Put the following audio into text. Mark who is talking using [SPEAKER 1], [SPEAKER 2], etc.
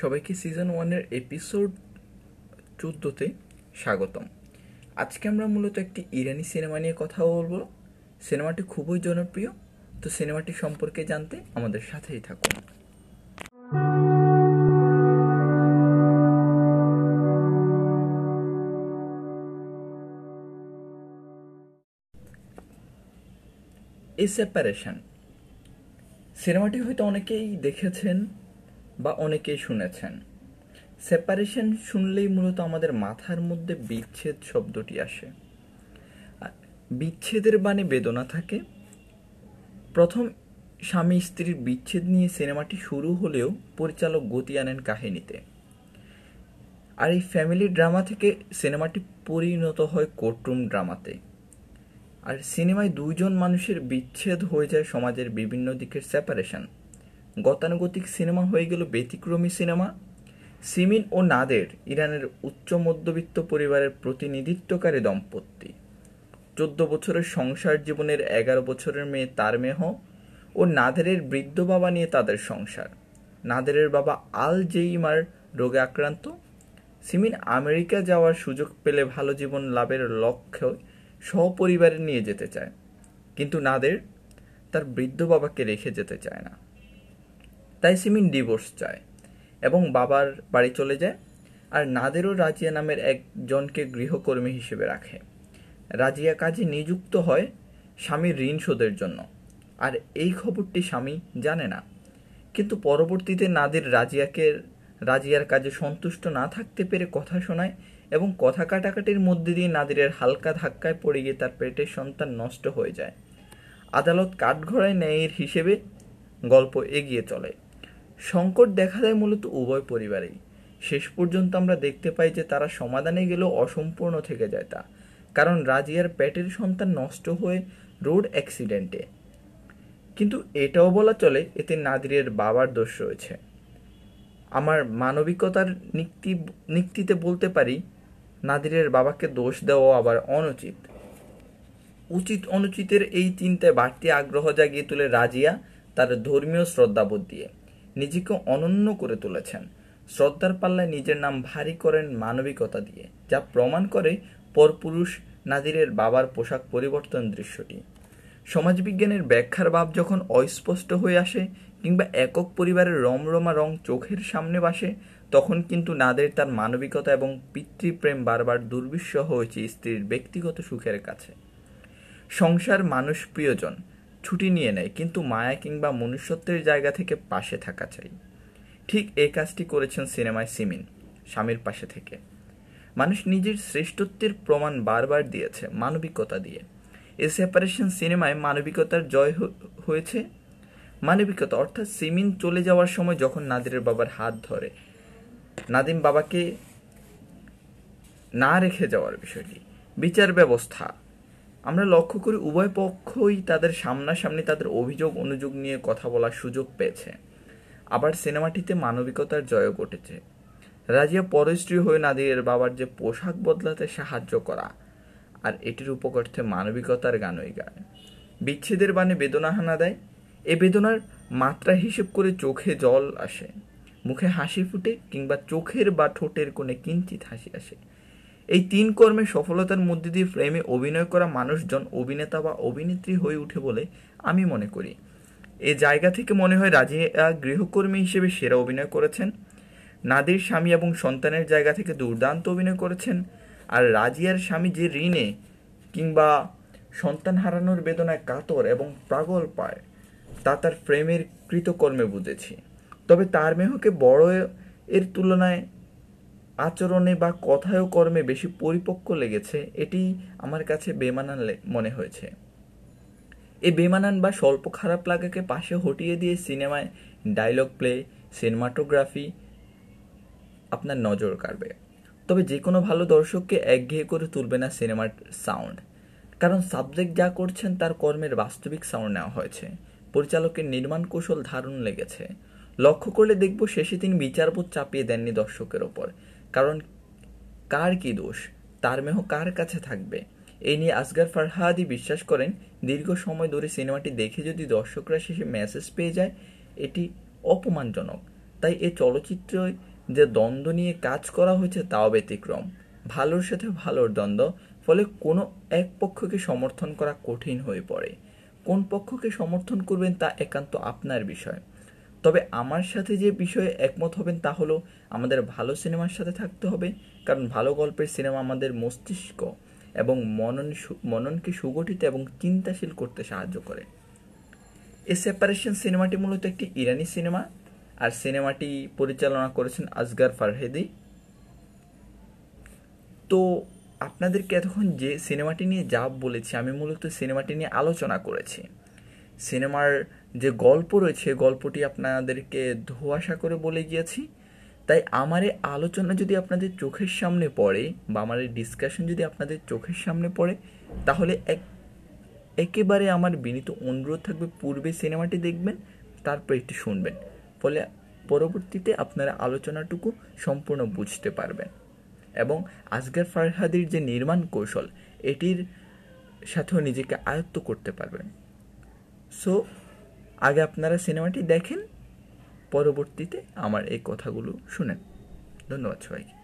[SPEAKER 1] সবাইকে সিজন ওয়ানের এপিসোড চোদ্দোতে স্বাগতম। আজকে আমরা মূলত একটি ইরানি সিনেমা নিয়ে কথা বলব। সিনেমাটি খুবই জনপ্রিয়, তো সিনেমাটি সম্পর্কে জানতে আমাদের সাথেই থাকুন। এ সেপারেশন সিনেমাটি হয়তো অনেকেই দেখেছেন বা অনেকেই শুনেছেন। সেপারেশন শুনলেই মূলত আমাদের মাথার মধ্যে বিচ্ছেদ শব্দটি আসে। বিচ্ছেদের বাণী বেদনা থাকে। প্রথম স্বামী স্ত্রীর বিচ্ছেদ নিয়ে সিনেমাটি শুরু হলেও পরিচালক গতি আনেন কাহিনীতে। আর এই ফ্যামিলি ড্রামা থেকে সিনেমাটি পরিণত হয় কোর্টরুম ড্রামাতে আর সিনেমায় দুইজন মানুষের বিচ্ছেদ হয়ে যায় সমাজের বিভিন্ন দিকের সেপারেশন গতানুগতিক সিনেমা হয়ে গেল ব্যতিক্রমী সিনেমা। সিমিন ও নাদের ইরানের উচ্চ মধ্যবিত্ত পরিবারের প্রতিনিধিত্বকারী দম্পতি। চোদ্দ বছরের সংসার জীবনের এগারো বছরের মেয়ে তার মেহ ও নাদেরের বৃদ্ধ বাবা নিয়ে তাদের সংসার। নাদেরের বাবা আল জেইমার রোগে আক্রান্ত। সিমিন আমেরিকা যাওয়ার সুযোগ পেলে ভালো জীবন লাভের লক্ষ্যে সপরিবারে নিয়ে যেতে চায়। কিন্তু নাদের তার বৃদ্ধ বাবাকে রেখে যেতে চায় না। তাই সিমিন ডিভোর্স চায় এবং বাবার বাড়ি চলে যায় আর নাদেরও রাজিয়া নামের একজনকে গৃহকর্মী হিসেবে রাখে। রাজিয়া কাজে নিযুক্ত হয় স্বামীর ঋণ শোধের জন্য। আর এই খবরটি স্বামী জানে না। কিন্তু পরবর্তীতে নাদের রাজিয়াকে, রাজিয়ার কাজে সন্তুষ্ট না থাকতে পেরে কথা শোনায় এবং কথা কাটাকাটির মধ্যে দিয়ে নাদিরের হালকা ধাক্কায় পড়ে গিয়ে তার পেটের সন্তান নষ্ট হয়ে যায়। আদালত কাঠঘড়ায় ন্যায়ের হিসেবে গল্প এগিয়ে চলে। সংকট দেখা দেয় মূলত উভয় পরিবারেই। শেষ পর্যন্ত আমরা দেখতে পাই যে তারা সমাধানে গেলেও অসম্পূর্ণ থেকে যায় তা, কারণ রাজিয়ার পেটের সন্তান নষ্ট হয়ে রোড অ্যাক্সিডেন্টে। কিন্তু এটাও বলা চলে, এতে নাদিরের বাবার দোষ রয়েছে। আমার মানবিকতার নিক্তি, নিক্তিতে বলতে পারি, নাদিরের বাবাকে দোষ দেওয়া আবার অনুচিত। উচিত অনুচিতের এই চিন্তায় বাড়তি আগ্রহ জাগিয়ে তুলে রাজিয়া তার ধর্মীয় শ্রদ্ধাবোধ দিয়ে। নিজেকে অনন্য করে তুলেছেন। শ্রদ্ধার পাল্লায় নিজের নাম ভারী করেন মানবিকতা দিয়ে, যা প্রমাণ করে পরপুরুষ নাদিরের বাবার পোশাক পরিবর্তন দৃশ্যটি। সমাজবিজ্ঞানের ব্যাখ্যার ভাব যখন অস্পষ্ট হয়ে আসে কিংবা একক পরিবারের রমরমা রং চোখের সামনে বাসে তখন কিন্তু নাদের তার মানবিকতা এবং পিতৃপ্রেম বারবার দুর্বিষহ হয়েছে স্ত্রীর ব্যক্তিগত সুখের কাছে। সংসার মানুষ প্রিয়জন ছুটি নিয়ে নেয়, কিন্তু মায়া কিংবা মনুষ্যত্বের জায়গা থেকে পাশে থাকা চাই। ঠিক এই কাজটি করেছেন সিনেমায় সিমিন, স্বামীর পাশে থেকে। মানুষ নিজের শ্রেষ্ঠত্বের প্রমাণ বারবার দিয়েছে, মানবিকতা দিয়ে। এ সেপারেশন সিনেমায় মানবিকতার জয় হয়েছে? মানবিকতা, অর্থাৎ সিমিন চলে যাওয়ার সময় যখন নাদিরের বাবার হাত ধরে। নাদিম বাবাকে না রেখে যাওয়ার বিষয়টি। বিচার ব্যবস্থা আমরা লক্ষ্য করি উভয় পক্ষই তাদের সামনাসামনি তাদের অভিযোগ, অনুযোগ নিয়ে কথা বলার সুযোগ পেয়েছে। আবার সিনেমাটিতে মানবিকতার জয় ঘটেছে। রাজিয়া পরস্ত্রী হয়ে নাদিরের বাবার যে পোশাক বদলাতে সাহায্য করা, আর এটির উপকর্থে মানবিকতার গানই গায়। বিচ্ছেদের বাণী বেদনা হানা দেয়। এ বেদনার মাত্রা হিসেব করে চোখে জল আসে। মুখে হাসি ফুটে কিংবা চোখের বা ঠোঁটের কোণে কিঞ্চিত হাসি আসে। এই তিন কর্মে সফলতার মধ্যে দিয়ে ফ্রেমে অভিনয় করা মানুষজন অভিনেতা বা অভিনেত্রী হয়ে উঠে বলে আমি মনে করি। এ জায়গা থেকে মনে হয় রাজিয়া গৃহকর্মী হিসেবে সেরা অভিনয় করেছেন। নাদির স্বামী এবং সন্তানের জায়গা থেকে দুর্দান্ত অভিনয় করেছেন। আর রাজিয়ার স্বামী যে ঋণে কিংবা সন্তান হারানোর বেদনায় কাতর এবং পাগল পায়, তা তার ফ্রেমের কৃতকর্মে বুঝেছি। তবে তার মেহকে বড় এর তুলনায় আচরণে বা কথায় কর্মে বেশি পরিপক্ক লেগেছে, এটি আমার কাছে বেমানান মনে হয়েছে। এই বেমানান বা স্বল্প খারাপ লাগাকে পাশে হটিয়ে দিয়ে সিনেমায় ডায়লগ প্লে, সিনেমাটোগ্রাফি আপনার নজর কাড়বে। তবে যে কোনো ভালো দর্শককে একঘেয়ে করে তুলবে না সিনেমার সাউন্ড। কারণ সাবজেক্ট যা করছেন তার কর্মের বাস্তবিক সাউন্ড নেওয়া হয়েছে। পরিচালকের নির্মাণ কৌশল ধারণ লেগেছে। লক্ষ্য করলে দেখব শেষে তিনি বিচারবোধ চাপিয়ে দেননি দর্শকের ওপর। কারণ কার কি দোষ? তার মেহ কার কাছে থাকবে? এই নিয়ে আসগার ফারহাদি বিশ্বাস করেন, দীর্ঘ সময় ধরে সিনেমাটি দেখে যদি দর্শকরা শেষে মেসেজ পেয়ে যায়, এটি অপমানজনক। তাই এ চলচ্চিত্রে যে দ্বন্দ্ব নিয়ে কাজ করা হয়েছে তাও ব্যতিক্রম। ভালোর সাথে ভালোর দ্বন্দ্ব, ফলে কোনো এক পক্ষকে সমর্থন করা কঠিন হয়ে পড়ে। কোন পক্ষকে সমর্থন করবেন তা একান্ত আপনার বিষয়। তবে আমার সাথে যে বিষয়ে একমত হবেন তা হলো আমাদের ভালো সিনেমার সাথে থাকতে হবে, কারণ ভালো গল্পের সিনেমা আমাদের মস্তিষ্ক এবং মনন মননকে সুগঠিত এবং চিন্তাশীল করতে সাহায্য করে। এ সেপারেশন সিনেমাটি মূলত একটি ইরানি সিনেমা, আর সিনেমাটি পরিচালনা করেছেন আজগার ফারহেদি। তো আপনাদেরকে এতক্ষণ যে সিনেমাটি নিয়ে যা বলেছি, আমি মূলত সিনেমাটি নিয়ে আলোচনা করেছি। সিনেমার যে গল্প রয়েছে গল্পটি আপনাদেরকে ধোয়াশা করে বলে গিয়েছি। তাই আমার এই আলোচনা যদি আপনাদের চোখের সামনে পড়ে বা আমার এই ডিসকাশন যদি আপনাদের চোখের সামনে পড়ে, তাহলে এক, একেবারে আমার বিনীত অনুরোধ থাকবে, পূর্বে সিনেমাটি দেখবেন, তারপর একটি শুনবেন। ফলে পরবর্তীতে আপনারা আলোচনাটুকু সম্পূর্ণ বুঝতে পারবেন। এবং আজগার ফারহাদির যে নির্মাণ কৌশল, এটির সাথেও নিজেকে আয়ত্ত করতে পারবেন। সো আগে আপনারা সিনেমাটি দেখেন পরবর্তীতে আমার এই কথাগুলো শুনেন। ধন্যবাদ সবাইকে।